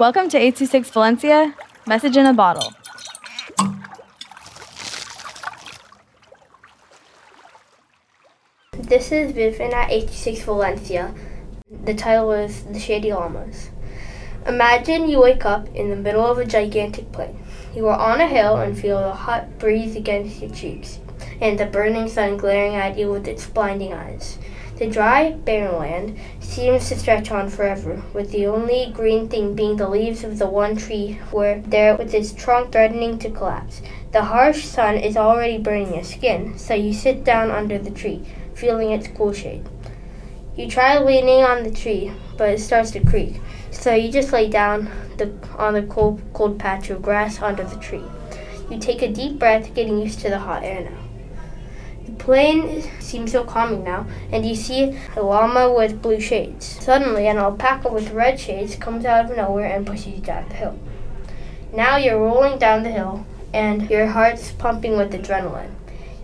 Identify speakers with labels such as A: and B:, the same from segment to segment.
A: Welcome to 826 Valencia, message in a bottle.
B: This is Vivian at 86 Valencia. The title is The Shady Llamas. Imagine you wake up in the middle of a gigantic plain. You are on a hill and feel the hot breeze against your cheeks, and the burning sun glaring at you with its blinding eyes. The dry, barren land seems to stretch on forever, with the only green thing being the leaves of the one tree where there with its trunk threatening to collapse. The harsh sun is already burning your skin, so you sit down under the tree, feeling its cool shade. You try leaning on the tree, but it starts to creak, so you just lay down the, on the cold, cold patch of grass under the tree. You take a deep breath, getting used to the hot air now. Plain seems so calming now, and you see a llama with blue shades. Suddenly, an alpaca with red shades comes out of nowhere and pushes you down the hill. Now you're rolling down the hill, and your heart's pumping with adrenaline.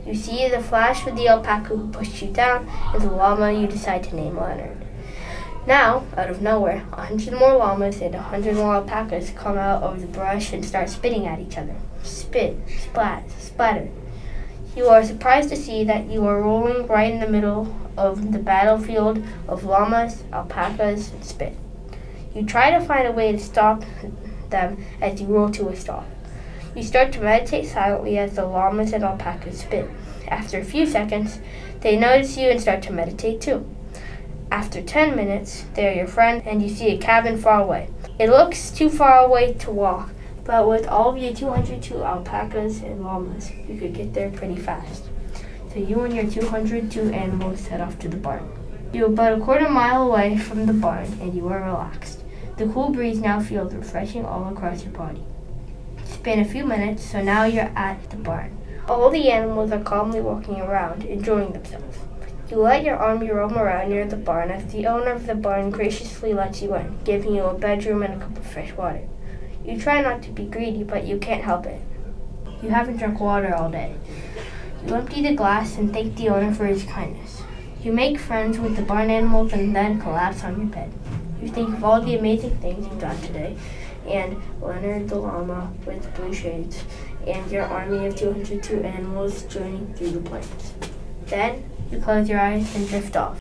B: You see the flash with the alpaca who pushed you down, and the llama you decide to name Leonard. Now, out of nowhere, a hundred more llamas and a hundred more alpacas come out of the brush and start spitting at each other. Spit, splat, splatter. You are surprised to see that you are rolling right in the middle of the battlefield of llamas, alpacas, and spit. You try to find a way to stop them as you roll to a stop. You start to meditate silently as the llamas and alpacas spit. After a few seconds, they notice you and start to meditate too. After 10 minutes, they are your friend and you see a cabin far away. It looks too far away to walk, but with all of your 202 alpacas and llamas, you could get there pretty fast. So you and your 202 animals head off to the barn. You're about a quarter mile away from the barn and you are relaxed. The cool breeze now feels refreshing all across your body. It's been a few minutes, so now you're at the barn. All the animals are calmly walking around, enjoying themselves. You let your army roam around near the barn as the owner of the barn graciously lets you in, giving you a bedroom and a cup of fresh water. You try not to be greedy, but you can't help it. You haven't drunk water all day. You empty the glass and thank the owner for his kindness. You make friends with the barn animals and then collapse on your bed. You think of all the amazing things you've done today, and Leonard the llama with blue shades, and your army of 202 animals journeying through the plains. Then you close your eyes and drift off.